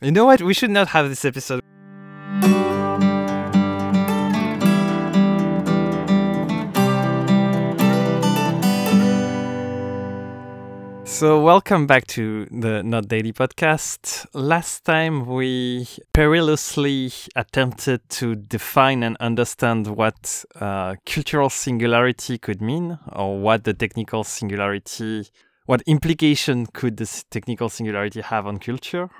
You know what? We should not have this episode. So, welcome back to the Not Daily podcast. Last time we perilously attempted to define and understand what uh, cultural singularity could mean, or what the technical singularity, what implication could this technical singularity have on culture.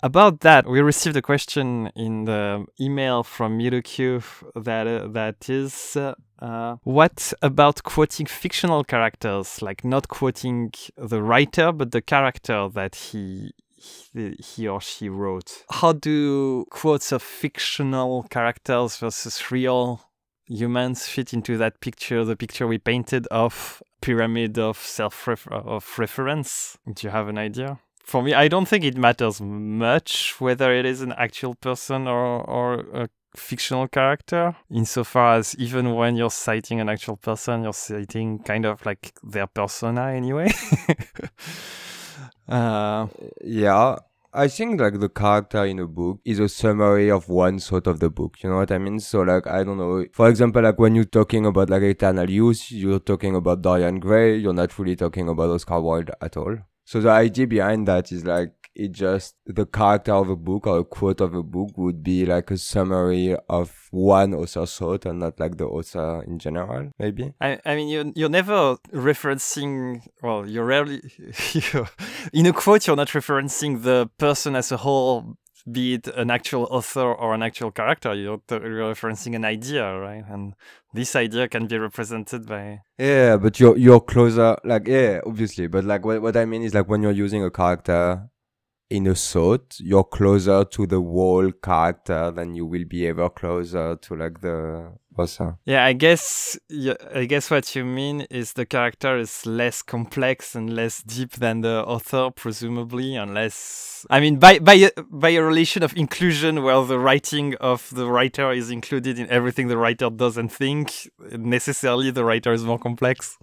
About that, we received a question in the email from Miruku that uh, that is, uh, uh, what about quoting fictional characters, like not quoting the writer but the character that he he, he or she wrote? How do quotes of fictional characters versus real humans fit into that picture, the picture we painted of pyramid of self of reference? Do you have an idea? For me, I don't think it matters much whether it is an actual person or, or a fictional character, insofar as even when you're citing an actual person, you're citing kind of like their persona anyway. uh, yeah. I think like the character in a book is a summary of one sort of the book. You know what I mean? So like I don't know. For example, like when you're talking about like Eternal Youth, you're talking about Dorian Gray. You're not really talking about Oscar Wilde at all. So the idea behind that is like it just the character of a book or a quote of a book would be like a summary of one author's thought and not like the author in general maybe? I, I mean you're, you're never referencing well you're rarely you're, in a quote you're not referencing the person as a whole be it an actual author or an actual character you're, you're referencing an idea right? And this idea can be represented by yeah but you're you're closer like yeah obviously but like what, what i mean is like when you're using a character in a thought you're closer to the whole character than you will be ever closer to like the yeah, I guess I guess what you mean is the character is less complex and less deep than the author, presumably, unless I mean by by a, by a relation of inclusion, where the writing of the writer is included in everything the writer does and think. Necessarily, the writer is more complex.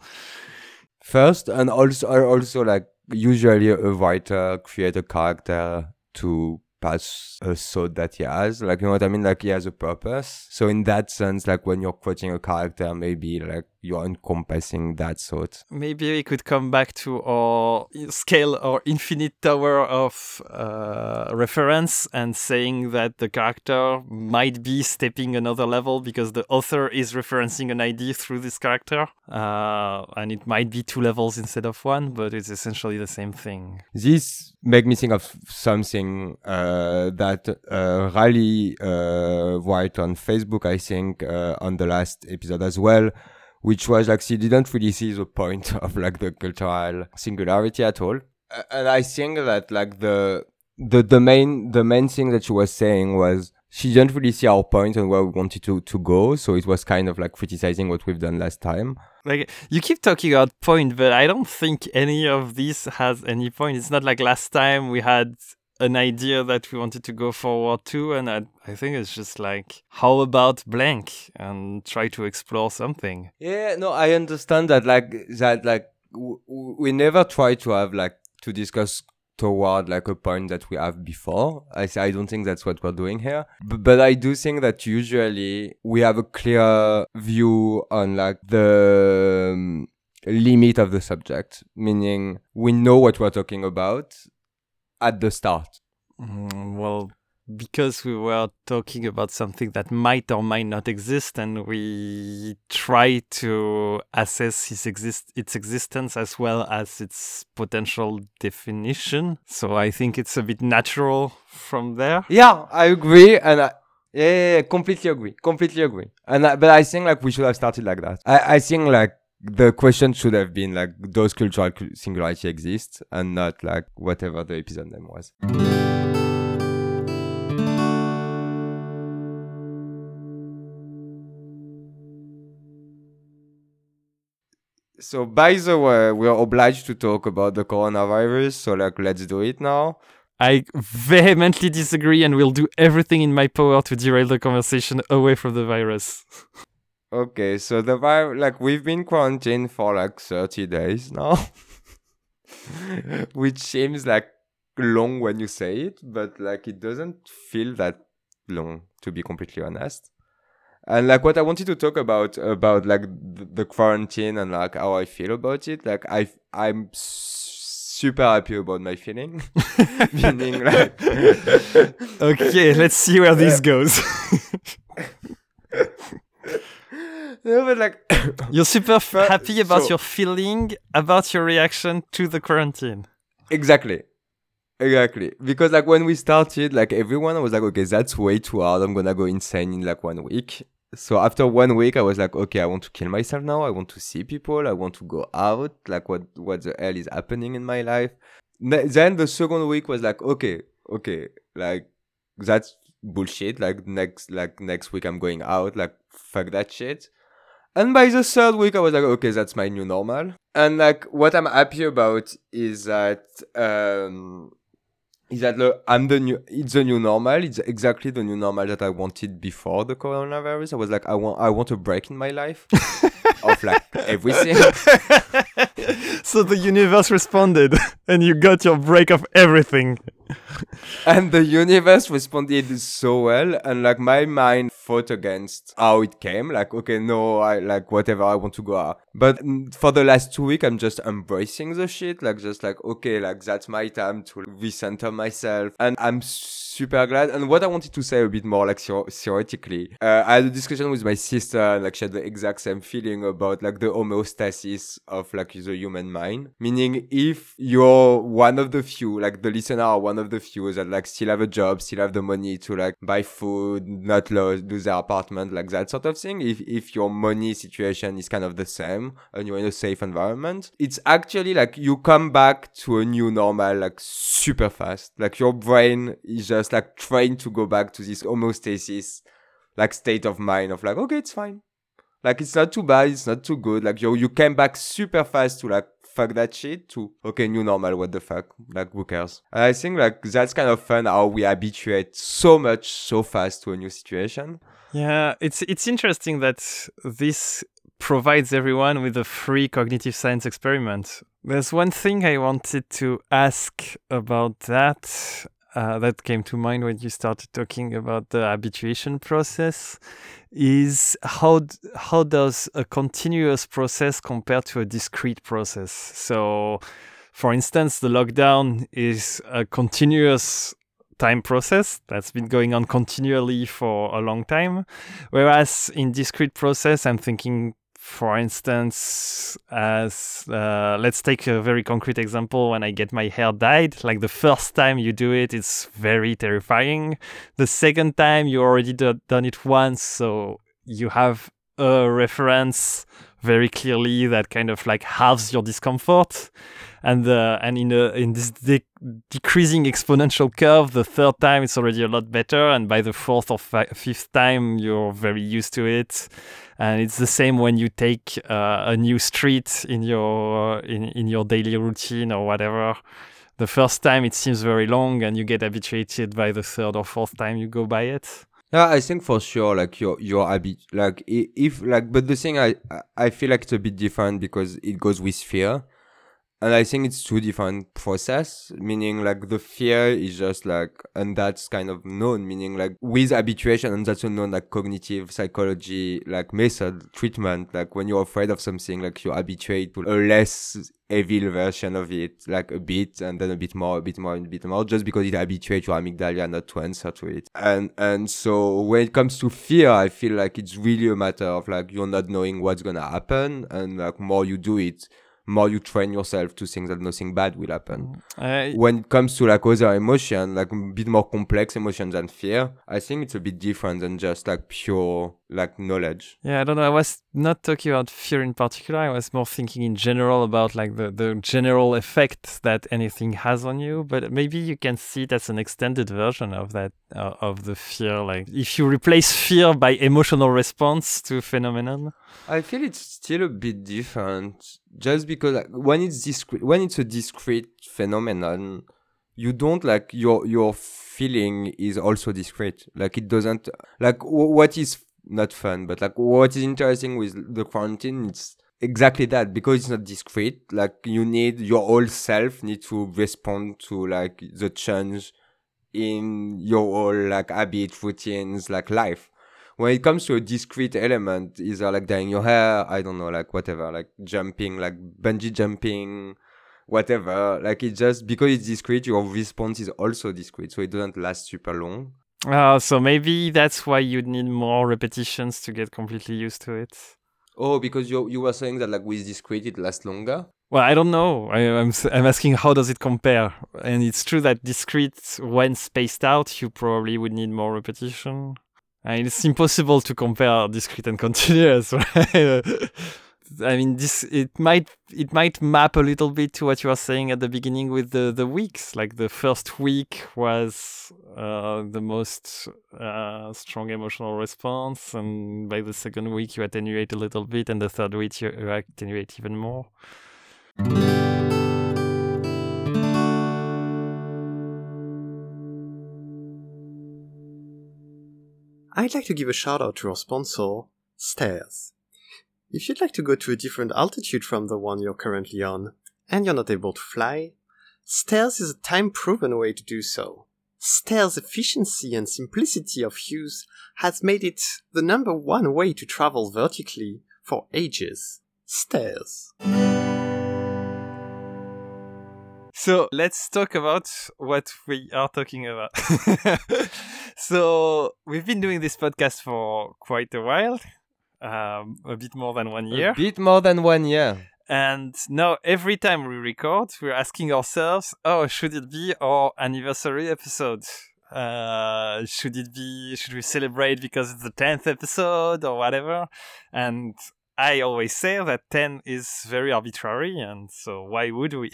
First, and also also like usually a writer create a character to pass a thought that he has. Like, you know what I mean? Like, he has a purpose. So, in that sense, like, when you're quoting a character, maybe like you're encompassing that thought. Maybe we could come back to our scale or infinite tower of uh, reference and saying that the character might be stepping another level because the author is referencing an idea through this character. Uh, and it might be two levels instead of one, but it's essentially the same thing. This make me think of something uh, that uh, Riley uh, wrote on Facebook, I think, uh, on the last episode as well, which was like she didn't really see the point of like the cultural singularity at all. And I think that like the the the main the main thing that she was saying was she didn't really see our point and where we wanted to to go. So it was kind of like criticizing what we've done last time. Like you keep talking about point, but I don't think any of this has any point. It's not like last time we had an idea that we wanted to go forward to and I, I think it's just like how about blank? And try to explore something. Yeah no i understand that like that like w- we never try to have like to discuss toward like a point that we have before. I i don't think that's what we're doing here. B- but i do think that usually we have a clear view on like the um, limit of the subject meaning we know what we're talking about at the start? Mm, well, because we were talking about something that might or might not exist, and we try to assess its, exist- its existence as well as its potential definition. So I think it's a bit natural from there. Yeah, I agree, and I, yeah, yeah, yeah, completely agree, completely agree. And I, but I think like we should have started like that. I, I think like the question should have been like does cultural singularity exist and not like whatever the episode name was. So by the way, we are obliged to talk about the coronavirus, so like let's do it now. I vehemently disagree and will do everything in my power to derail the conversation away from the virus. Okay, so the vibe, like we've been quarantined for like 30 days now, which seems like long when you say it, but like it doesn't feel that long to be completely honest. And like what I wanted to talk about about like the, the quarantine and like how I feel about it, like I I'm super happy about my feeling, meaning like okay, let's see where this goes. No, but like You're super But- happy about so- your feeling about your reaction to the quarantine. Exactly. Exactly. Because like when we started, like everyone was like, okay, that's way too hard. I'm gonna go insane in like one week. So after one week, I was like, okay, I want to kill myself now. I want to see people. I want to go out. Like what, what the hell is happening in my life? Then the second week was like, okay, okay, like that's bullshit. Like next, like next week I'm going out. Like fuck that shit. And by the third week, I was like, okay, that's my new normal. And like, what I'm happy about is that, um, is that the, I'm the new, it's the new normal. It's exactly the new normal that I wanted before the coronavirus. I was like, I want, I want a break in my life like everything. so the universe responded, and you got your break of everything. and the universe responded so well and like my mind fought against how it came like okay no i like whatever i want to go out but for the last two weeks i'm just embracing the shit like just like okay like that's my time to recenter myself and i'm super glad and what i wanted to say a bit more like theo- theoretically uh, i had a discussion with my sister and like she had the exact same feeling about like the homeostasis of like the human mind meaning if you're one of the few like the listener are one of the few that like still have a job still have the money to like buy food not lose, lose their apartment like that sort of thing if if your money situation is kind of the same and you're in a safe environment it's actually like you come back to a new normal like super fast. Like your brain is just like trying to go back to this homeostasis like state of mind of like okay it's fine like it's not too bad it's not too good. Like you you came back super fast to like fuck that shit to okay new normal what the fuck? Like who cares? And i think like that's kind of fun how we habituate so much so fast to a new situation. Yeah, it's it's interesting that this provides everyone with a free cognitive science experiment. There's one thing I wanted to ask about that uh, that came to mind when you started talking about the habituation process is how how does a continuous process compare to a discrete process? So, for instance, the lockdown is a continuous time process that's been going on continually for a long time. Whereas in discrete process, I'm thinking, for instance, as uh, let's take a very concrete example. When I get my hair dyed, like the first time you do it, it's very terrifying. The second time you already do- done it once, so you have a reference very clearly that kind of like halves your discomfort and uh, and in a, in this de- decreasing exponential curve, the third time it's already a lot better, and by the fourth or fi- fifth time you're very used to it. And it's the same when you take uh, a new street in your in in your daily routine or whatever. The first time it seems very long, and you get habituated by the third or fourth time you go by it. Yeah, I think for sure, like your your habit, like if like, but the thing I I feel like it's a bit different because it goes with fear, and I think it's two different process. Meaning like the fear is just like, and that's kind of known. Meaning like with habituation, and that's a known like cognitive psychology like method treatment. Like when you're afraid of something, like you habituate to a less evil version of it, like a bit, and then a bit more, a bit more, and a bit more, just because it habituates your amygdala not to answer to it. And and so when it comes to fear, I feel like it's really a matter of like you're not knowing what's gonna happen, and like more you do it, more you train yourself to think that nothing bad will happen. Uh, When it comes to like other emotion, like a bit more complex emotions than fear, I think it's a bit different than just like pure like knowledge. Yeah, I don't know. I was not talking about fear in particular. I was more thinking in general about like the, the general effect that anything has on you. But maybe you can see it as an extended version of that uh, of the fear. Like if you replace fear by emotional response to phenomenon. I feel it's still a bit different, just because like, when it's discrete, when it's a discrete phenomenon, you don't like your your feeling is also discrete. Like it doesn't like w- what is not fun, but like what is interesting with the quarantine, it's exactly that because it's not discrete like you need your whole self need to respond to like the change in your whole like habit routines like life. When it comes to a discrete element either like dyeing your hair? I don't know like whatever like jumping like bungee jumping whatever. Like it just because it's discrete your response is also discrete so it doesn't last super long Uh, so maybe that's why you'd need more repetitions to get completely used to it. oh because you you were saying that like with discrete it lasts longer Well, I don't know. I, I'm s- I'm asking how does it compare? And it's true that discrete, when spaced out, you probably would need more repetition. And it's impossible to compare discrete and continuous, right? I mean, this it might it might map a little bit to what you were saying at the beginning with the the weeks. Like the first week was uh, the most uh, strong emotional response, and by the second week you attenuate a little bit, and the third week you you attenuate even more. I'd like to give a shout out to our sponsor, Stairs. If you'd like to go to a different altitude from the one you're currently on, and you're not able to fly, Stairs is a time proven way to do so. Stairs' efficiency and simplicity of use has made it the number one way to travel vertically for ages. Stairs. So let's talk about what we are talking about. so we've been doing this podcast for quite a while, um, a bit more than one year. a bit more than one year And now every time we record, we're asking ourselves, oh, should it be our anniversary episode? Uh, should it be, should we celebrate because it's the 10th episode or whatever? And I always say that 10 is very arbitrary, and so why would we?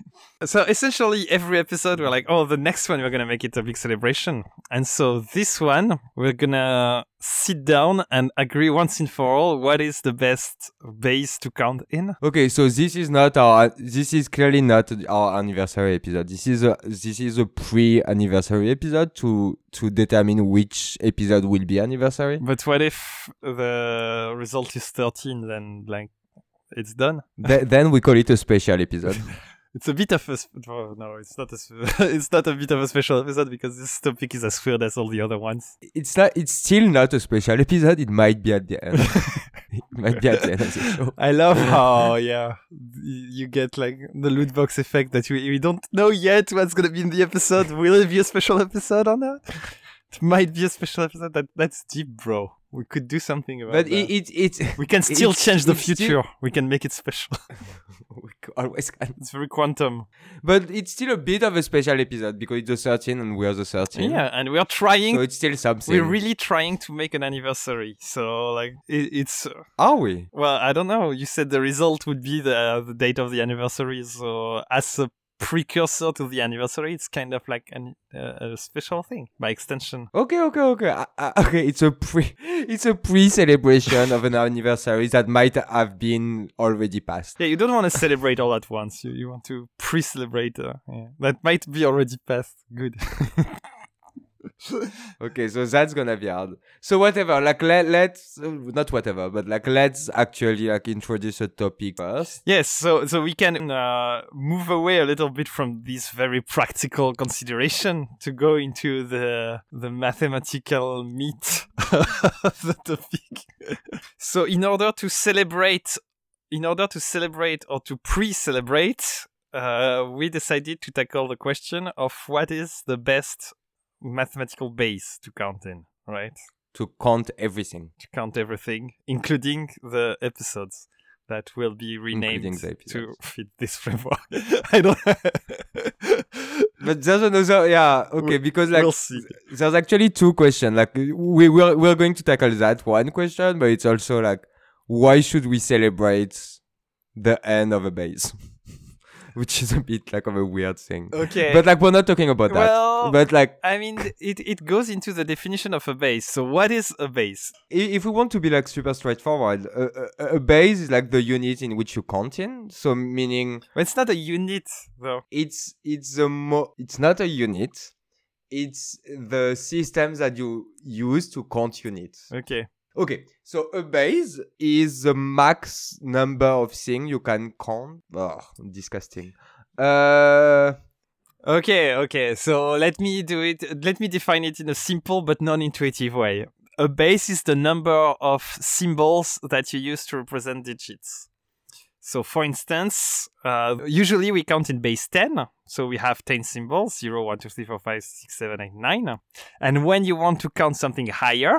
so essentially, every episode we're like, oh, the next one we're gonna make it a big celebration. And so this one, we're gonna sit down and agree once and for all what is the best base to count in. Okay, so this is not our. This is clearly not our anniversary episode. This is a this is a pre-anniversary episode to to determine which episode will be anniversary. But what if the result is 13? Then, like, it's done. Th- then we call it a special episode. It's a bit of a sp- oh, no, it's not a it's not a bit of a special episode because this topic is as weird as all the other ones. It's not. It's still not a special episode. It might be at the end. it might be at the end of the show. I love how yeah you get like the loot box effect that we we don't know yet what's gonna be in the episode. Will it be a special episode or not? It might be a special episode. That that's deep, bro. We could do something about But that. it it, it we can still it's- change the it's still- future. We can make it special. we always can. it's very quantum. But it's still a bit of a special episode because it's the 13 and we are the 13. Yeah, and we are trying So it's still something. we're really trying to make an anniversary. So like it, it's uh, Are we? well, I don't know. You said the result would be the the date of the anniversary. So as a precursor to the anniversary, it's kind of like an, uh, a special thing by extension. Okay, okay, okay. Uh, uh, okay, it's a pre, it's a pre-celebration of an anniversary that might have been already passed. Yeah, you don't want to celebrate all at once. You you want to pre-celebrate. Uh, yeah. That might be already past. Good. Okay, so that's gonna be hard. So whatever, like let let's uh, not whatever, but like let's actually like introduce a topic first. Yes, so so we can uh, move away a little bit from this very practical consideration to go into the the mathematical meat of the topic. so, in order to celebrate, in order to celebrate or to pre-celebrate, uh, we decided to tackle the question of what is the best mathematical base to count in, right? To count everything, To count everything, including the episodes that will be renamed to fit this framework. I don't. but there's another yeah okay because like we'll there's actually two questions. Like we we're, we're going to tackle that one question, but it's also like why should we celebrate the end of a base? Which is a bit like of a weird thing. Okay. But like we're not talking about that. Well- but like I mean, it, it goes into the definition of a base. So, what is a base? if we want to be like super straightforward, a, a, a base is like the unit in which you count in. So meaning Well, it's not a unit, though. it's it's a mo- it's not a unit. It's the system that you use to count units. Okay. Okay, so a base is the max number of things you can count. Oh, disgusting. Uh, Okay, okay. So let me do it. Let me define it in a simple but non-intuitive way. A base is the number of symbols that you use to represent digits. So, for instance, uh, usually we count in base 10. So we have 10 symbols 0, 1, 2, 3, 4, 5, 6, 7, 8, 9. And when you want to count something higher,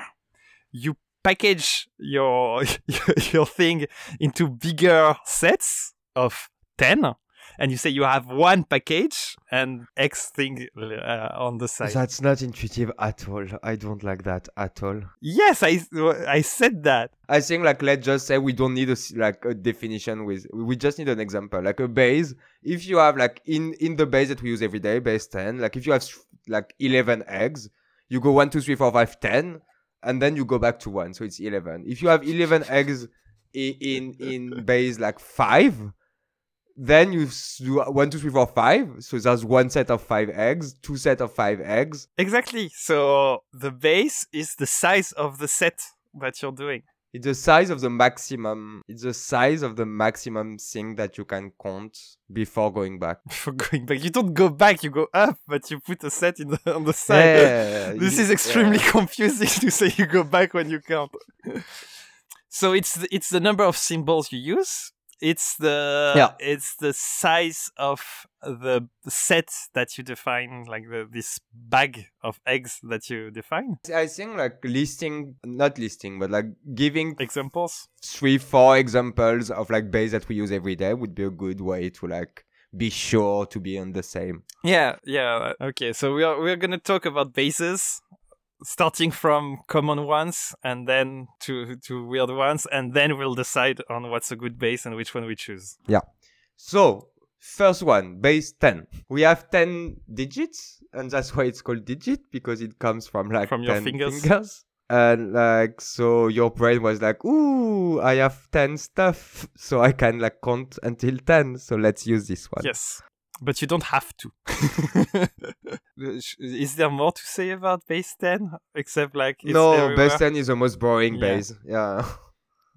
you package your, your thing into bigger sets of 10 and you say you have one package and X thing uh, on the side. that's not intuitive at all. I don't like that at all. yes, I, I said that. I think like let's just say we don't need a like a definition with we just need an example like a base. If you have like in in the base that we use every day, base ten, like if you have like eleven eggs, you go one, two, three, four, five, ten, and then you go back to one, so it's eleven. If you have eleven eggs i- in in base like five, then you do one, two, three, four, five. So there's one set of five eggs, two set of five eggs. Exactly. So the base is the size of the set that you're doing. It's the size of the maximum. It's the size of the maximum thing that you can count before going back. before going back, you don't go back, you go up, but you put a set in the, on the side. Yeah, this you- is extremely yeah. confusing to say you go back when you count. so it's the, it's the number of symbols you use. It's the Yeah. it's the size of the set that you define, like the this bag of eggs that you define. I think like listing, not listing, but like giving Examples. three, four examples of like base that we use every day would be a good way to like be sure to be on the same. Yeah, yeah. Okay, so we are we're gonna talk about bases, starting from common ones and then to to weird ones, and then we'll decide on what's a good base and which one we choose. Yeah. So first one, base 10. We have 10 digits and that's why it's called digit because it comes from like From your 10 fingers. And like, so your brain was like, ooh, I have 10 stuff. So I can like count until 10. So let's use this one. Yes, but you don't have to. is there more to say about base ten except like it's no, base 10 is the most boring Yeah. base. Yeah.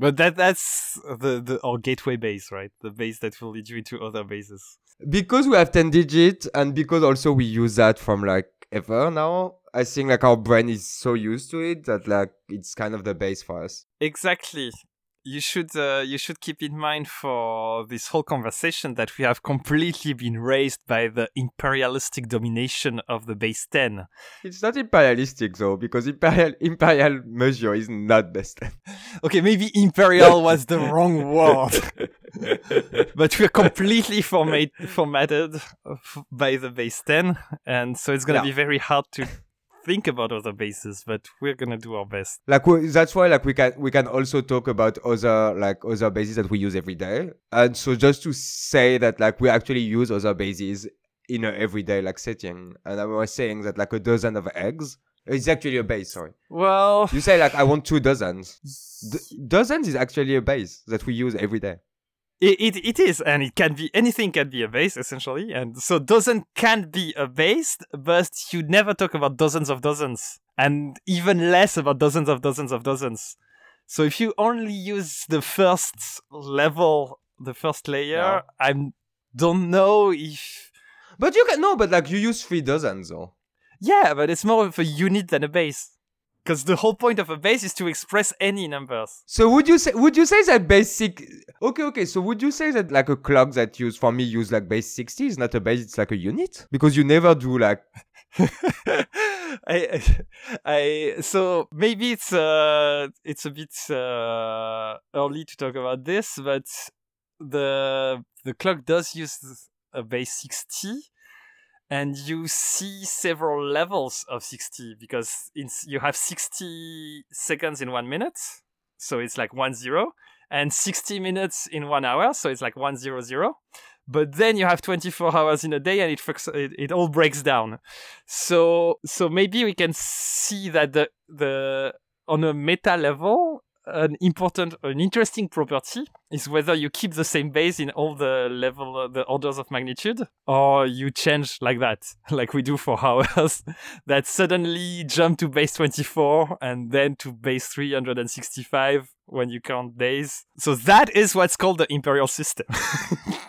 But that that's the the our gateway base, right? The base that will lead you into other bases. because we have 10 digits and because also we use that from like ever now, I think like our brain is so used to it that like it's kind of the base for us. Exactly. You should uh, you should keep in mind for this whole conversation that we have completely been raised by the imperialistic domination of the base 10. It's not imperialistic though, because imperial imperial measure is not base 10. Okay, maybe imperial was the wrong word, but we're completely format- formatted by the base 10, and so it's gonna Yeah. be very hard to think about other bases, but we're gonna do our best. like we, that's why like we can we can also talk about other like other bases that we use every day. And so just to say that like we actually use other bases in a everyday like setting. And I was saying that like a dozen of eggs is actually a base. Sorry, Well, you say like I want two dozens. D- dozens is actually a base that we use every day. It, it, it is, and it can be anything can be a base essentially, and so dozen can be a base, but you never talk about dozens of dozens, and even less about dozens of dozens of dozens. So if you only use the first level, the first layer, Yeah. I don't know if But you can no, but like you use three dozens though. yeah, but it's more of a unit than a base, because the whole point of a base is to express any numbers. So would you say would you say that basic okay okay so would you say that like a clock that use for me use like base 60 is not a base it's like a unit because you never do like I, I, so maybe it's uh, it's a bit uh, early to talk about this, but the the clock does use a base sixty, and you see several levels of sixty because in, you have sixty seconds in one minute, so it's like one zero, and sixty minutes in one hour, so it's like one zero zero. But then you have 24 hours in a day and it, it, it all breaks down so so maybe we can see that the the on a meta level an important, an interesting property is whether you keep the same base in all the level, uh, the orders of magnitude, or you change like that, like we do for ours, that suddenly jump to base 24 and then to base 365 when you count days. So that is what's called the imperial system.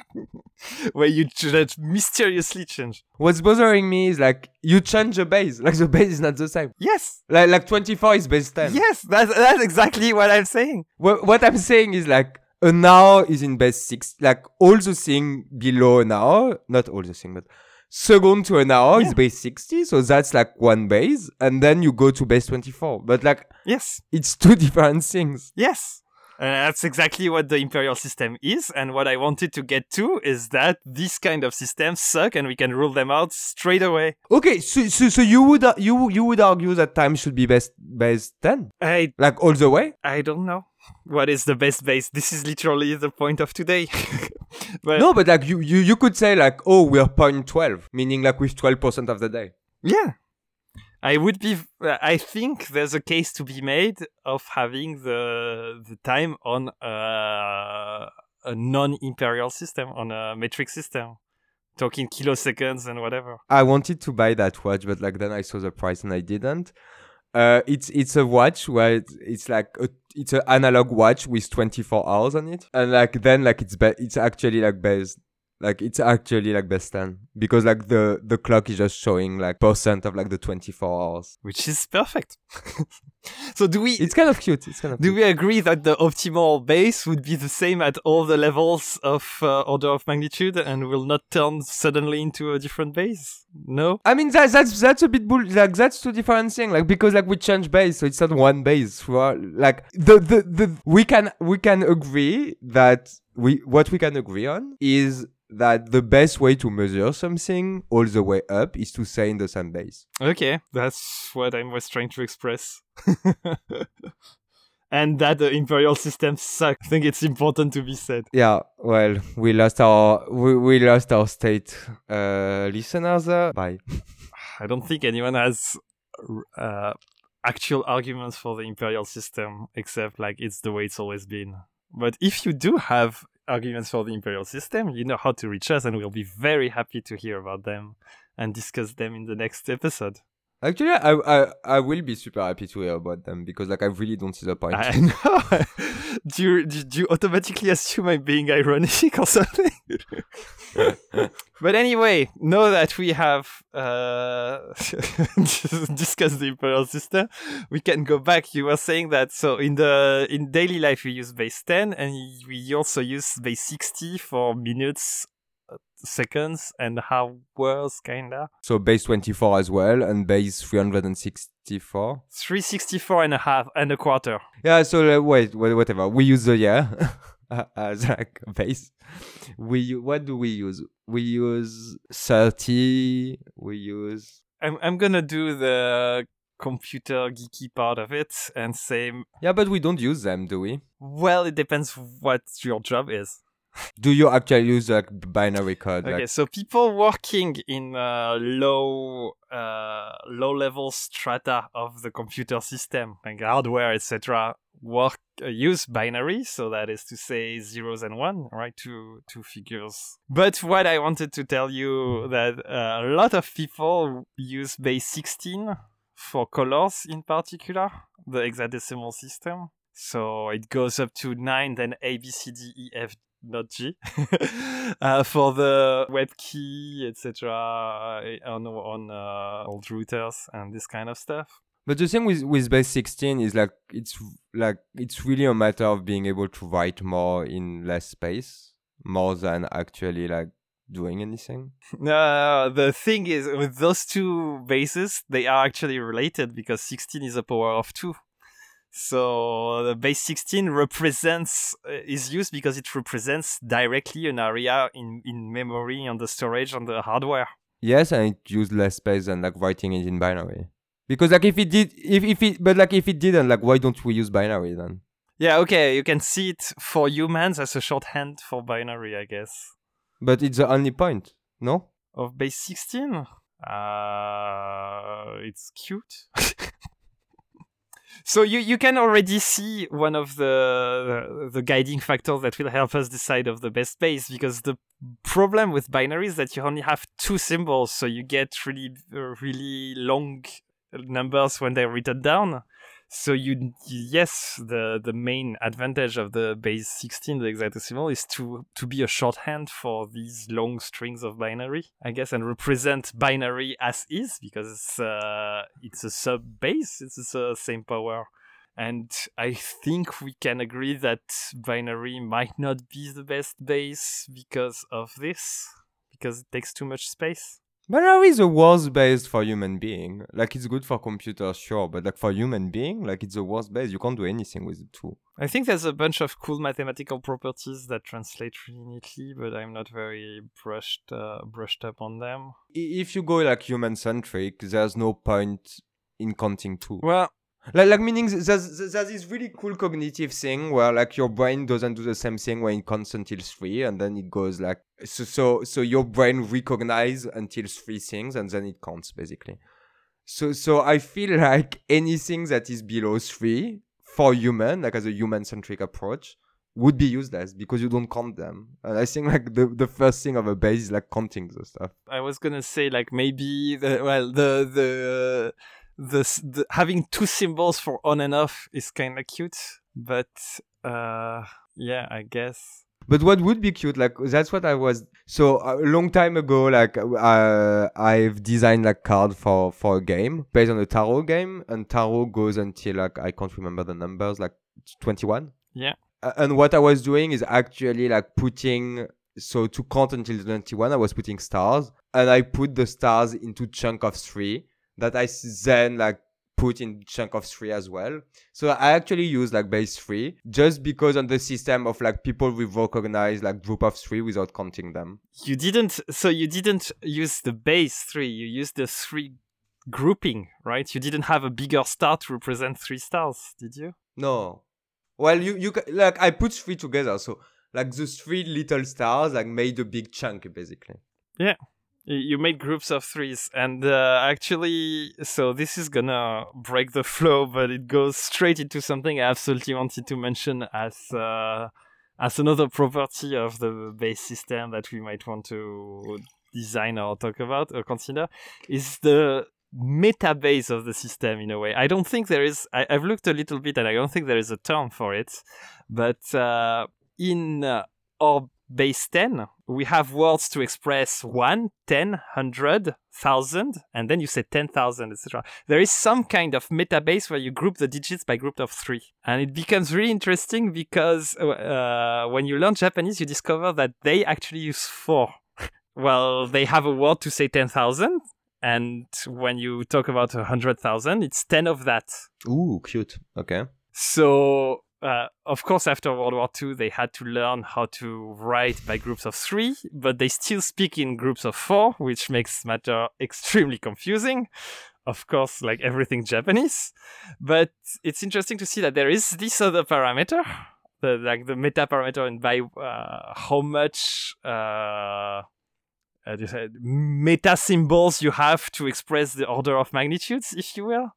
Where you just mysteriously change. What's bothering me is like you change the base, like the base is not the same. Yes, Like like 24 is base 10. yes, that's that's exactly what I'm saying. What, what I'm saying is like an hour is in base six. Like all the thing below an hour, not all the thing, but second to an hour Yeah. is base 60. So that's like one base. And then you go to base 24. But like Yes, it's two different things. yes. And that's exactly what the imperial system is. And what I wanted to get to is that these kind of systems suck and we can rule them out straight away. Okay. So, so, so you would, uh, you, you would argue that time should be base, base 10? I Like all the way? I don't know what is the best base. This is literally the point of today. but No, but like you, you, you could say like, oh, we're point 12, meaning like with 12% of the day. yeah, I would be. I think there's a case to be made of having the the time on uh, a non-imperial system, on a metric system, talking kiloseconds and whatever. I wanted to buy that watch, but like then I saw the price and I didn't. Uh, it's it's a watch where it's, it's like a, it's an analog watch with 24 hours on it, and like then like it's be- it's actually like best like it's actually like best 10 because like the the clock is just showing like percent of like the 24 hours. which is perfect. so do we It's kind of cute. It's kind of do cute. we agree that the optimal base would be the same at all the levels of uh, order of magnitude and will not turn suddenly into a different base? No. I mean that's that's that's a bit bull like that's two different things like because like we change base so it's not one base like the the the we can we can agree that we what we can agree on is that the best way to measure something all the way up is to say in the same base. Okay, that's what I was trying to express. and that the imperial system suck. I think it's important to be said. Yeah, well, we lost our we, we lost our state uh listeners. Uh, bye. I don't think anyone has uh, actual arguments for the imperial system except like it's the way it's always been. But if you do have arguments for the imperial system, you know how to reach us, and we'll be very happy to hear about them and discuss them in the next episode. Actually, I I I will be super happy to hear about them because like I really don't see the point. I know. do, you, do, do you automatically assume I'm being ironic or something? but anyway, know that we have uh, discussed the imperial system. We can go back. You were saying that so in the in daily life we use base 10 and we also use base 60 for minutes, seconds, and hours, kinda. So base 24 as well and base 364. 364 and a half and a quarter. Yeah, so uh, wait, wha- whatever. We use the year as like a base. We what do we use? We use 30. We use I'm I'm gonna do the computer geeky part of it and say, Yeah, but we don't use them, do we? well, it depends what your job is. Do you actually use like binary code? Okay, Like, so people working in uh, low uh, low level strata of the computer system, like hardware, etc., work uh, use binary, so that is to say zeros and one, right? Two two figures. But what I wanted to tell you that uh, a lot of people use base 16 for colors in particular, the hexadecimal system. So it goes up to nine, then A, B, C, D, E, F, not G, uh, for the WEP key, etc. on on uh, old routers and this kind of stuff. But the thing with with base 16 is like it's like it's really a matter of being able to write more in less space, more than actually like doing anything. No, the thing is, with those two bases, they are actually related because 16 is a power of 2. So the base 16 represents, uh, is used because it represents directly an area in, in memory on the storage on the hardware. Yes, and it used less space than like writing it in binary. Because like if it did, if if it, but like if it didn't, like why don't we use binary then? Yeah, okay, you can see it for humans as a shorthand for binary, I guess. But it's the only point, no? Of base 16? Uh, it's cute. So you, you can already see one of the, the guiding factors that will help us decide of the best base because the problem with binary is that you only have two symbols, so you get really really long numbers when they're written down. So you yes, the the main advantage of the base 16, the hexadecimal, is to to be a shorthand for these long strings of binary, I guess, and represent binary as is because it's uh, it's a sub base, it's the same power. And I think we can agree that binary might not be the best base because of this, because it takes too much space. Binary is a worst base for human being. Like it's good for computers, sure, but like for human being, like it's a worst base. You can't do anything with it too. I think there's a bunch of cool mathematical properties that translate really neatly, but I'm not very brushed uh, brushed up on them. If you go like human centric, there's no point in counting two. Well, like, like meaning there's, there's this really cool cognitive thing where like your brain doesn't do the same thing when it counts until three and then it goes like so so so your brain recognize until three things and then it counts basically. So so i feel like anything that is below three for human like as a human centric approach would be useless because you don't count them. And i think like the, the first thing of a base is like counting the stuff. I was gonna say like maybe the well the the uh the, the having two symbols for on and off is kind of cute, but uh, yeah, I guess. But what would be cute, like that's what I was. So a long time ago, like uh, I've designed like card for for a game based on a tarot game, and tarot goes until like I can't remember the numbers, like twenty one. Yeah. Uh, and what I was doing is actually like putting so to count until 21 i was putting stars and i put the stars into chunk of three that I then like put in chunk of three as well. So I actually use like base three just because on the system of like people will recognize like group of three without counting them. You didn't, so you didn't use the base three, you used the three grouping, right? You didn't have a bigger star to represent three stars, did you? No. Well, you, you, like I put three together. So like those three little stars like made a big chunk basically. Yeah you made groups of threes and uh, actually so this is gonna break the flow but it goes straight into something i absolutely wanted to mention as uh, as another property of the base system that we might want to design or talk about or consider is the meta base of the system in a way. I don't think there is I, have looked a little bit and i don't think there is a term for it but uh, in uh, our base 10, we have words to express 1, 10, 100, 1000, and then you say 10,000, etc. There is some kind of meta base where you group the digits by group of three. And it becomes really interesting because uh, when you learn Japanese, you discover that they actually use four. well, they have a word to say 10,000. And when you talk about 100,000, it's 10 of that. Ooh, cute. Okay. So uh, of course, after World War II, they had to learn how to write by groups of three, but they still speak in groups of four, which makes matter extremely confusing. Of course, like everything Japanese, but it's interesting to see that there is this other parameter, the like the meta parameter, and by uh, how much uh, meta symbols you have to express the order of magnitudes, if you will.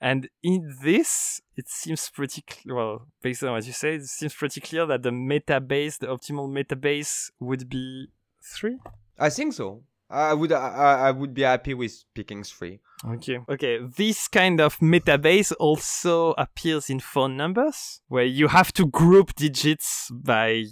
And in this, it seems pretty cl- well, based on what you say, it seems pretty clear that the meta base, the optimal meta base, would be three. I think so. I would I, I would be happy with picking three. Okay. Okay. This kind of meta base also appears in phone numbers, where you have to group digits by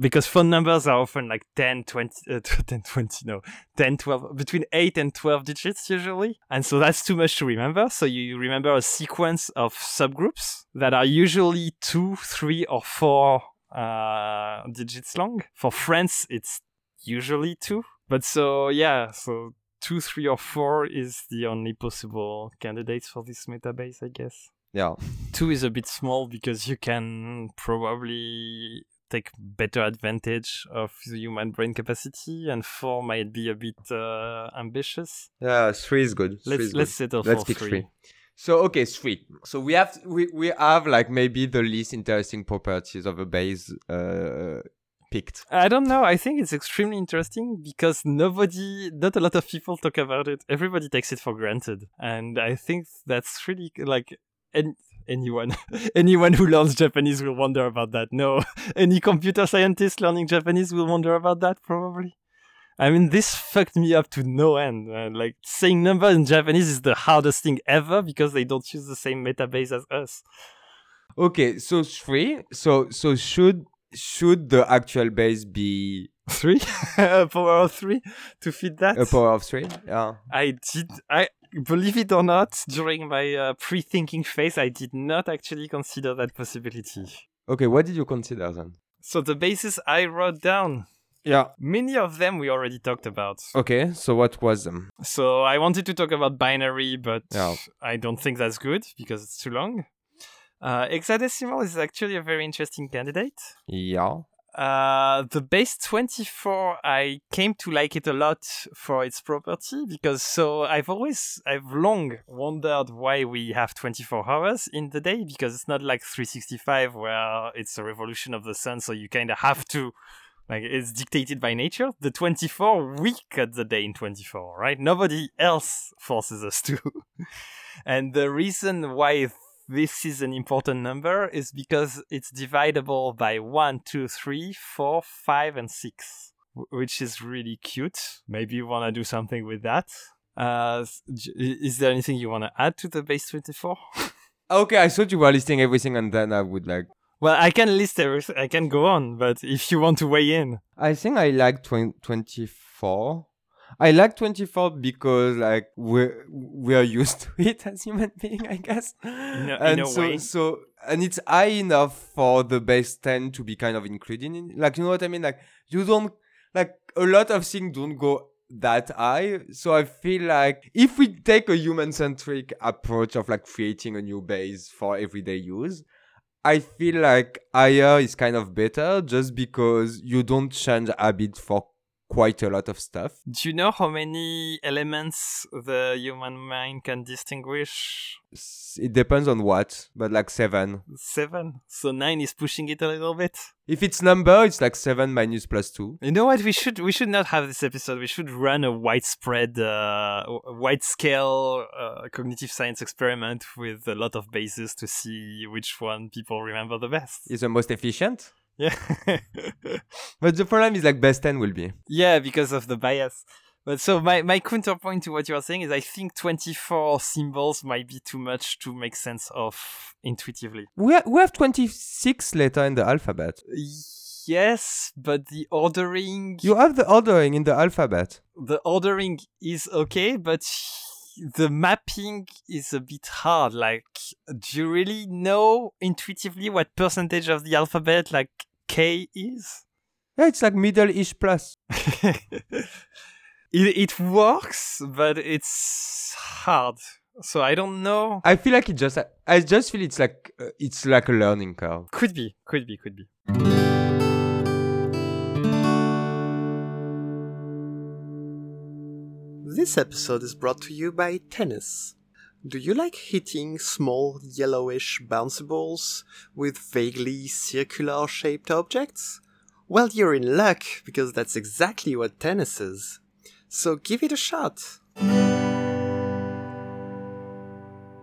because phone numbers are often like 10 20 uh, 10 20 no 10 12 between 8 and 12 digits usually. And so that's too much to remember. So you remember a sequence of subgroups that are usually 2 3 or 4 uh, digits long. For friends it's usually 2 but so yeah so 2 3 or 4 is the only possible candidates for this metabase i guess. Yeah. 2 is a bit small because you can probably take better advantage of the human brain capacity, and four might be a bit uh, ambitious. Yeah, three is good. Let's is let's good. settle let's for pick three. three. So okay, three. So we have we we have like maybe the least interesting properties of a base uh, picked. I don't know. I think it's extremely interesting because nobody, not a lot of people talk about it. Everybody takes it for granted, and I think that's really like and anyone anyone who learns Japanese will wonder about that. No, any computer scientist learning Japanese will wonder about that probably. I mean, this fucked me up to no end. Uh, like saying number in Japanese is the hardest thing ever because they don't use the same metabase as us. Okay, so three. So so should should the actual base be Three, a power of three to fit that. a power of three? Yeah. I did. I believe it or not, during my uh, pre-thinking phase, I did not actually consider that possibility. Okay, what did you consider then? So the bases I wrote down, Yeah. many of them we already talked about. Okay, so what was them? So I wanted to talk about binary, but Yeah. I don't think that's good because it's too long. Uh, hexadecimal is actually a very interesting candidate. Yeah. Uh, the base 24, I came to like it a lot for its property because so I've always, I've long wondered why we have 24 hours in the day because it's not like 365 where it's a revolution of the sun, so you kind of have to, like, it's dictated by nature. The 24, we cut the day in 24, right? Nobody else forces us to. and the reason why this is an important number is because it's dividable by 1, 2, 3, 4, 5, and 6, which is really cute. Maybe you want to do something with that. Uh, s- j- i- is there anything you want to add to the base 24? Okay, I thought you were listing everything and then I would like well, I can list everything, I can go on, but if you want to weigh in. I think I like twen- 24. I like 24 because like we're we're used to it as human being, I guess. in and a so way. so and it's high enough for the base 10 to be kind of included in like you know what I mean? Like you don't like a lot of things don't go that high. So I feel like if we take a human centric approach of like creating a new base for everyday use, I feel like higher is kind of better just because you don't change habit for quite a lot of stuff. Do you know how many elements the human mind can distinguish? It depends on what, but like seven. Seven. So nine is pushing it a little bit. If it's number, it's like seven minus plus two. You know what? We should we should not have this episode. We should run a widespread, uh, wide scale uh, cognitive science experiment with a lot of bases to see which one people remember the best. Is the most efficient. Yeah, But the problem is like base 10 will be. yeah, because of the bias. But so my my counterpoint to what you are saying is I think twenty four symbols might be too much to make sense of intuitively. We, ha- we have 26 letter in the alphabet. Yes, but the ordering You have the ordering in the alphabet. the ordering is okay, but the mapping is a bit hard. Like, do you really know intuitively what percentage of the alphabet like K is? Yeah, it's like middle-ish plus. it, it works, but it's hard. So I don't know. I feel like it just, I just feel it's like, uh, it's like a learning curve. Could be, could be, could be. This episode is brought to you by tennis. Do you like hitting small yellowish bouncy balls with vaguely circular shaped objects? Well, you're in luck because that's exactly what tennis is. So give it a shot.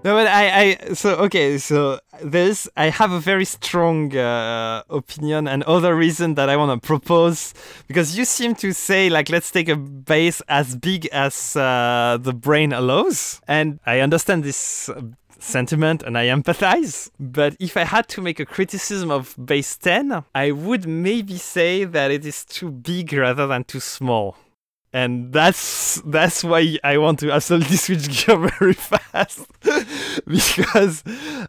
No, but I, I, so okay, so this, I have a very strong uh, opinion and other reason that I want to propose because you seem to say like let's take a base as big as uh, the brain allows, and I understand this sentiment and I empathize. But if I had to make a criticism of base ten, I would maybe say that it is too big rather than too small and that's that's why I want to absolutely switch gear very fast because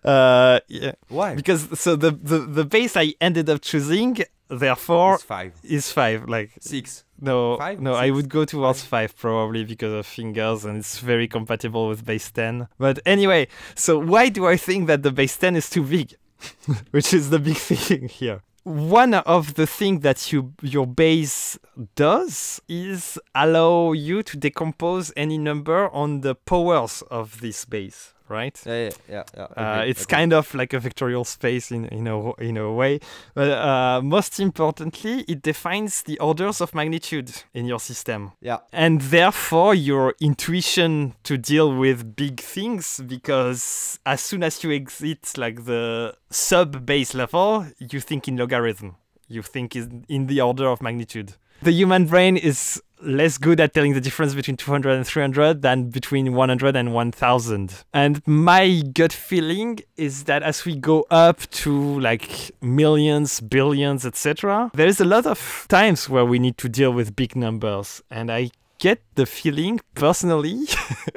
uh yeah Why? because so the, the the base I ended up choosing therefore It's five. is five like Six. no Five? no I would go towards five probably because of fingers and it's very compatible with base 10 but anyway so why do I think that the base 10 is too big which is the big thing here one of the things that you your base does is allow you to decompose any number on the powers of this base right? Yeah, yeah, yeah. yeah. Uh, it's okay. kind of like a vectorial space in in a in a way, but uh, most importantly, it defines the orders of magnitude in your system, Yeah. and therefore your intuition to deal with big things. Because as soon as you exit like the sub base level, you think in logarithm. You think in, in the order of magnitude. The human brain is less good at telling the difference between 200 and 300 than between 100 and 1000. And my gut feeling is that as we go up to like millions, billions, etc., there is a lot of times where we need to deal with big numbers. And I get the feeling personally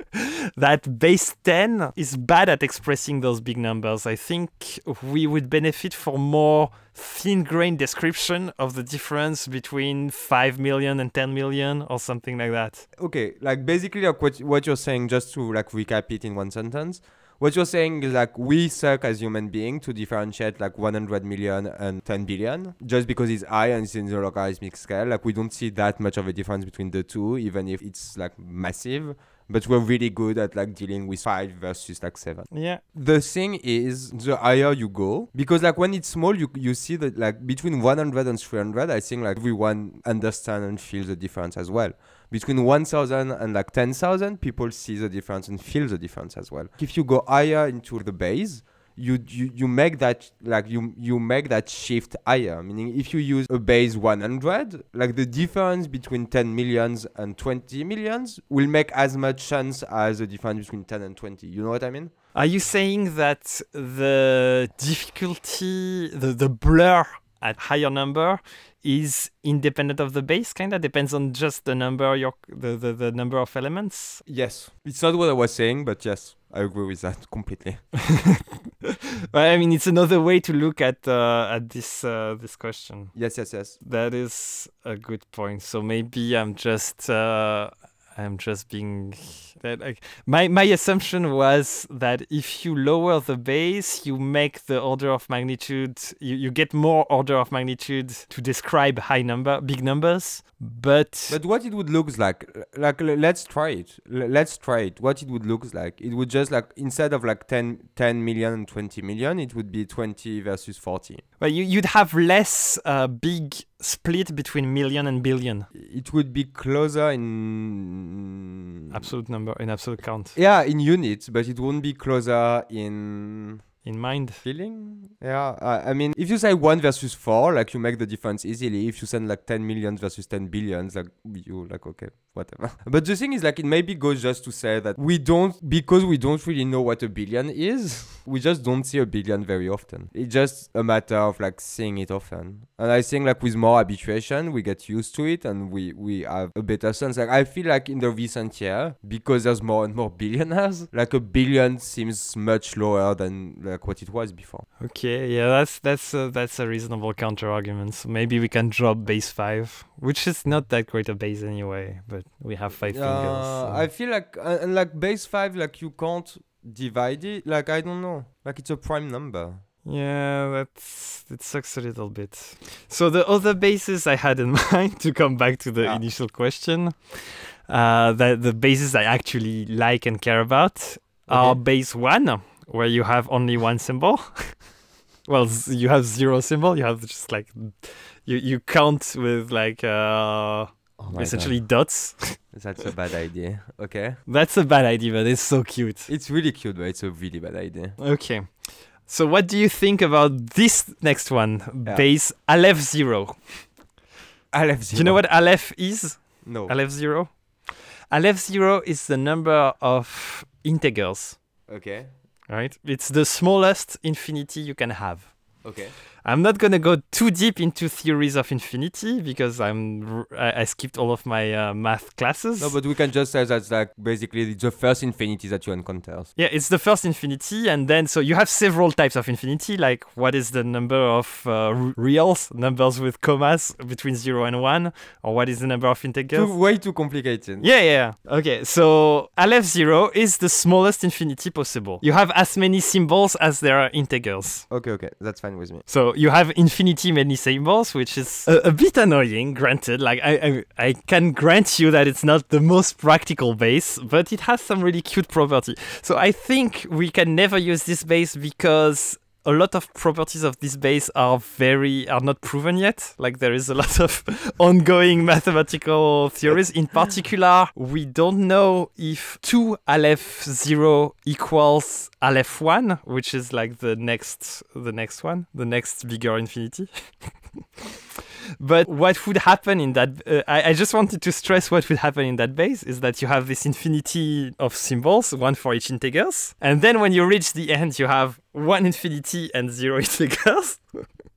that base 10 is bad at expressing those big numbers. I think we would benefit for more thin grained description of the difference between 5 million and 10 million or something like that. okay like basically like what, what you're saying just to like recap it in one sentence what you're saying is like we suck as human being to differentiate like 100 million and 10 billion just because it's high and it's in the logarithmic scale. Like we don't see that much of a difference between the two even if it's like massive. But we're really good at like dealing with 5 versus like 7 Yeah. the thing is the higher you go because like when it's small you you see that like between 100 and 300 i think like everyone understand and feel the difference as well between 1000 and like 10000 people see the difference and feel the difference as well. If you go higher into the base you, you you make that like you you make that shift higher. Meaning if you use a base 100 like the difference between 10 millions and 20 millions will make as much sense as the difference between 10 and 20 you know what i mean? Are you saying that the difficulty, the, the blur at higher number is independent of the base kind of depends on just the number your the, the, the number of elements Yes. It's not what I was saying, but yes, I agree with that completely. Well, I mean, it's another way to look at uh, at this uh, this question. Yes, yes, yes. That is a good point. So maybe I'm just uh, I'm just being that like my my assumption was that if you lower the base, you make the order of magnitude you, you get more order of magnitude to describe high number big numbers. But, But what it would look like, like l- let's try it. Let's try it. What it would look like, it would just like instead of like 10, 10 million and 20 million, it would be 20 versus 40. well you, you'd have less uh, big split between million and billion. It would be closer in absolute number in absolute count. Yeah, in units, but it won't be closer in in mind. feeling. Yeah, I, I mean, if you say one versus four, like you make the difference easily. If you send like 10 millions versus 10 billions, like you like okay, whatever. But the thing is, like, it maybe goes just to say that we don't because we don't really know what a billion is. We just don't see a billion very often. It's just a matter of like seeing it often. And I think like with more habituation, we get used to it and we we have a better sense. Like I feel like in the recent year, because there's more and more billionaires, like a billion seems much lower than like what it was before. Okay, yeah, that's that's a, that's a reasonable counter argument. So maybe we can drop base five, which is not that great a base anyway, but we have five fingers. Uh, so- I feel like uh, and like base five, like you can't divide it. Like I don't know, like it's a prime number. Yeah, that's it sucks a little bit. So the other bases I had in mind to come back to the Yeah. initial question, uh, the the bases I actually like and care about are base one, where you have only one symbol. well, z- you have zero symbol. You have just like you you count with like uh, Oh essentially dots. That's a bad idea. Okay, That's a bad idea, but it's so cute. it's really cute, but it's a really bad idea. Okay. So what do you think about this next one? Yeah. Base Aleph zero. Aleph Do you know what Aleph is? No. Aleph zero? Aleph zero is the number of integers, Okay. Right? It's the smallest infinity you can have. Okay. I'm not gonna go too deep into theories of infinity because I'm I skipped all of my uh, math classes. No, but we can just say that's like basically the first infinity that you encounter. Yeah, it's the first infinity, and then so you have several types of infinity. Like, what is the number of uh, r- reals, numbers with commas between zero and one, or what is the number of integers? Too, way too complicated. Yeah, yeah. yeah. Okay, so Aleph zero is the smallest infinity possible. You have as many symbols as there are integers. Okay, okay, that's fine with me. So You have infinity many symbols, which is a, a bit annoying. Granted, like I, I I can grant you that it's not the most practical base, but it has some really cute property. So I think we can never use this base because a lot of properties of this base are very are not proven yet. Like there is a lot of ongoing mathematical theories. In particular, we don't know if two aleph zero equals aleph one, which is like the next the next one, the next bigger infinity. but what would happen in that uh, I, I, just wanted to stress what would happen in that base is that you have this infinity of symbols one for each integers and then when you reach the end you have one infinity and zero integers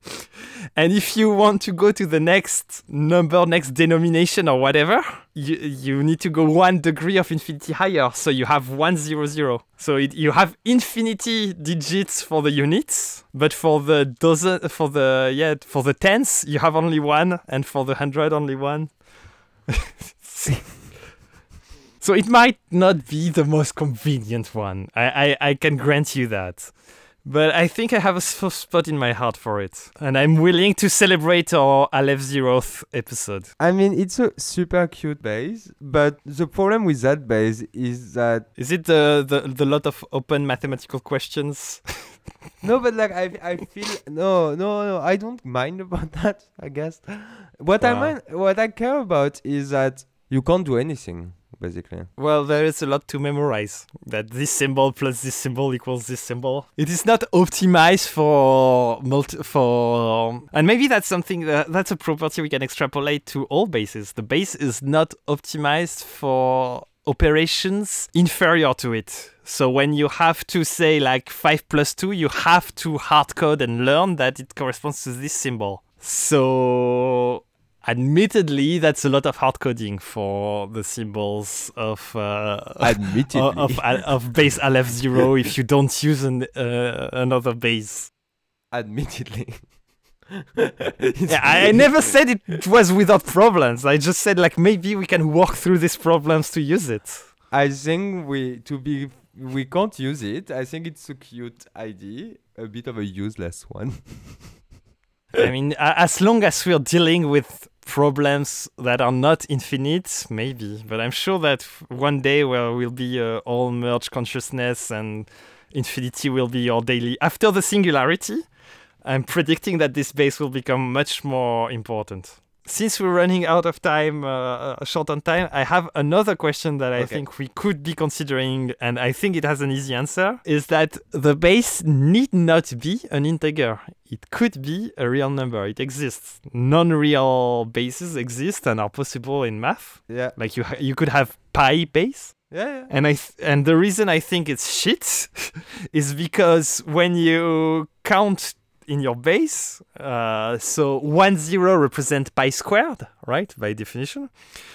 and if you want to go to the next number, next denomination or whatever, you, you need to go one degree of infinity higher. So you have one zero zero. So it, you have infinity digits for the units, but for the dozen, for the yeah, for the tens, you have only one, and for the hundred, only one. so it might not be the most convenient one. I, I, I can grant you that. But I think I have a soft spot in my heart for it. And I'm willing to celebrate our Aleph Zeroth episode. I mean, it's a super cute base, but the problem with that base is that. Is it the, the, the lot of open mathematical questions? no, but like, I, I feel. No, no, no, I don't mind about that, I guess. What I ah. mind, what I care about is that you can't do anything basically. Well, there is a lot to memorize. That this symbol plus this symbol equals this symbol. It is not optimized for multi for, and maybe that's something that that's a property we can extrapolate to all bases. The base is not optimized for operations inferior to it. So when you have to say like 5 plus 2, you have to hard code and learn that it corresponds to this symbol. So admittedly, that's a lot of hard coding for the symbols of uh, admittedly of, of, of base Aleph zero if you don't use an, uh, another base. Admittedly. yeah, I, I never said it was without problems. I just said like maybe we can walk through these problems to use it. I think we to be we can't use it. I think it's a cute idea, a bit of a useless one. I mean, as long as we're dealing with problems that are not infinite, maybe. But I'm sure that one day where we'll be uh, all merged consciousness and infinity will be your daily. After the singularity, I'm predicting that this base will become much more important since we're running out of time, uh, uh, short on time, I have another question that I okay. think we could be considering, and I think it has an easy answer. Is that the base need not be an integer? It could be a real number. It exists. Non-real bases exist and are possible in math. Yeah. Like you, ha- you could have pi base. Yeah, yeah. And I th- and the reason I think it's shit is because when you count in your base. Uh, so one zero represent pi squared, right? By definition.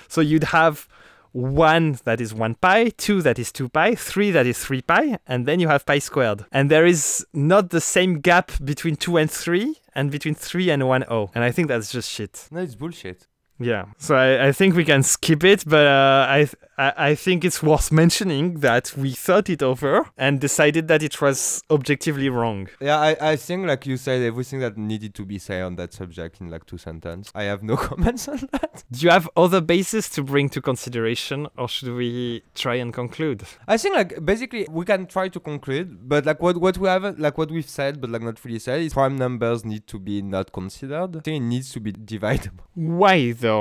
So you'd have one that is one pi, two that is two pi, three that is three pi, and then you have pi squared. And there is not the same gap between two and three, and between three and one o. And I think that's just shit. No, it's bullshit. Yeah, so I, I think we can skip it, but uh, I, I I think it's worth mentioning that we thought it over and decided that it was objectively wrong. Yeah, I, I think like you said everything that needed to be said on that subject in like two sentences. I have no comments on that. Do you have other bases to bring to consideration, or should we try and conclude? I think like basically we can try to conclude, but like what what we haven't like what we've said, but like not really said is prime numbers need to be not considered. I think it needs to be dividable. Why though?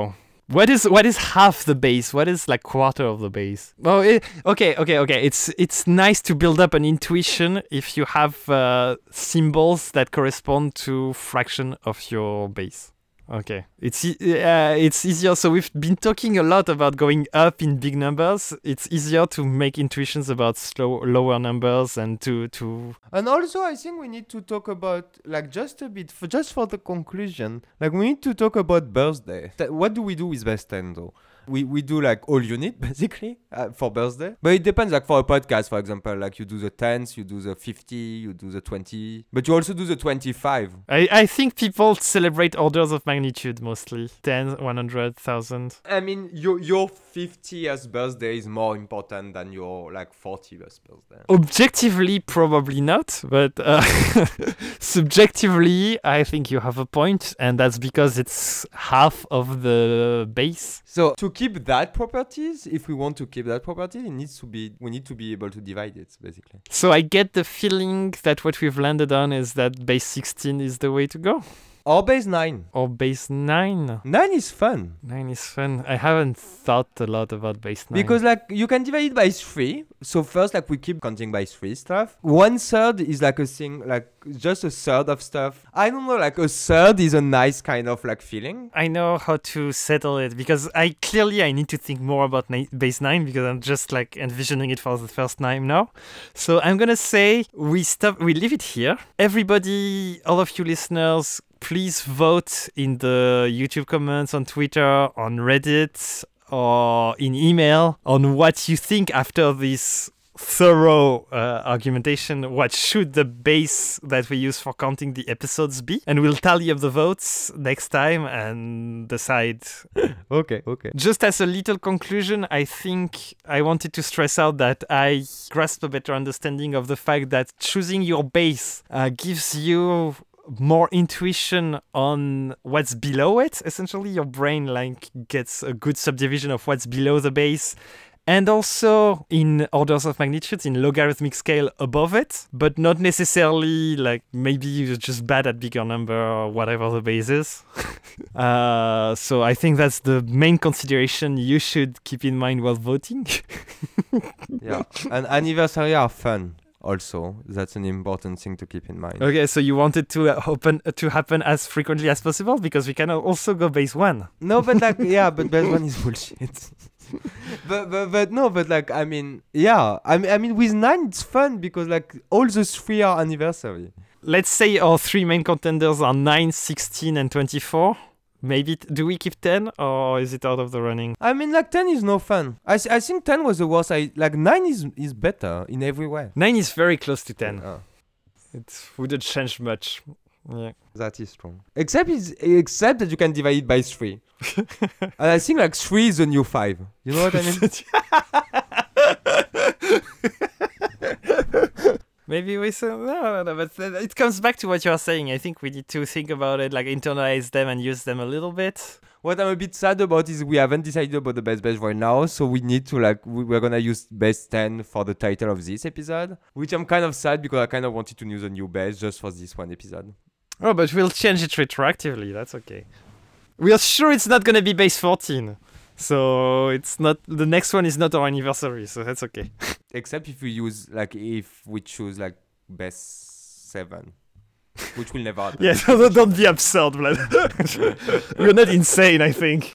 What is what is half the base? What is like quarter of the base? Well, it, okay, okay, okay. It's it's nice to build up an intuition if you have uh, symbols that correspond to fraction of your base. Okay, it's uh, it's easier. So we've been talking a lot about going up in big numbers. It's easier to make intuitions about slow lower numbers and to to. And also, I think we need to talk about like just a bit for just for the conclusion. Like we need to talk about birthday. What do we do with base ten though? We we do like all you need basically uh, for birthday, but it depends. Like for a podcast, for example, like you do the tens, you do the fifty, you do the twenty, but you also do the twenty-five. I, I think people celebrate orders of magnitude mostly 10, 100, 1000. I mean, your your 50th birthday is more important than your like 40th birthday. Objectively, probably not, but uh, subjectively, I think you have a point, and that's because it's half of the base. So to keep that properties, if we want to keep that property, it needs to be we need to be able to divide it basically. So I get the feeling that what we've landed on is that base 16 is the way to go. Or base nine. Or base 9. Nine is fun 9 is fun. I haven't thought a lot about base 9. because like you can divide it by three. So first, like we keep counting by three stuff. One third is like a thing, like just a third of stuff. I don't know, like a third is a nice kind of like feeling. I know how to settle it because I clearly I need to think more about ni- base 9 because I'm just like envisioning it for the first time now. So I'm going to say we stop we leave it here. Everybody, all of you listeners, please vote in the YouTube comments on Twitter, on Reddit or in email on what you think after this thorough uh, argumentation. What should the base that we use for counting the episodes be? And we'll tally up the votes next time and decide. Okay, okay. just as a little conclusion i think i wanted to stress out that i grasp a better understanding of the fact that choosing your base uh, gives you more intuition on what's below it essentially. Your brain like gets a good subdivision of what's below the base and also in orders of magnitude in logarithmic scale above it but not necessarily like maybe you're just bad at bigger number or whatever the base is. Uh, so i think that's the main consideration you should keep in mind while voting. Yeah, and anniversary are fun. Also, that's an important thing to keep in mind. okay so you want it to uh, open to happen as frequently as possible because we can also go base one No, but like yeah, but base one is bullshit. but but but no, but like I mean yeah, I mean I mean with nine it's fun because like all the three are anniversary. let's say our three main contenders are 9 16 and 24 maybe t- do we keep 10 or is it out of the running I mean like ten is no fun. I I think ten was the worst. I like nine is is better in every way. 9 is very close to 10 Uh, it wouldn't change much yeah that is strong Except is except that you can divide it by three. and I think like three is the new five. You know what I mean? Maybe we say no, no, no, but it comes back to what you're saying. I think we need to think about it, like internalize them and use them a little bit. What I'm a bit sad about is we haven't decided about the best base right now, so we need to like we- we're gonna use base ten for the title of this episode, which I'm kind of sad because I kind of wanted to use a new base just for this one episode. Oh, but we'll change it retroactively. That's okay. We are sure it's not gonna be base 14, so it's not. The next one is not our anniversary, so that's okay. Except if we use like if we choose like base seven, which will never happen. Yeah, don't, don't be absurd, Vlad. We're not insane, I think.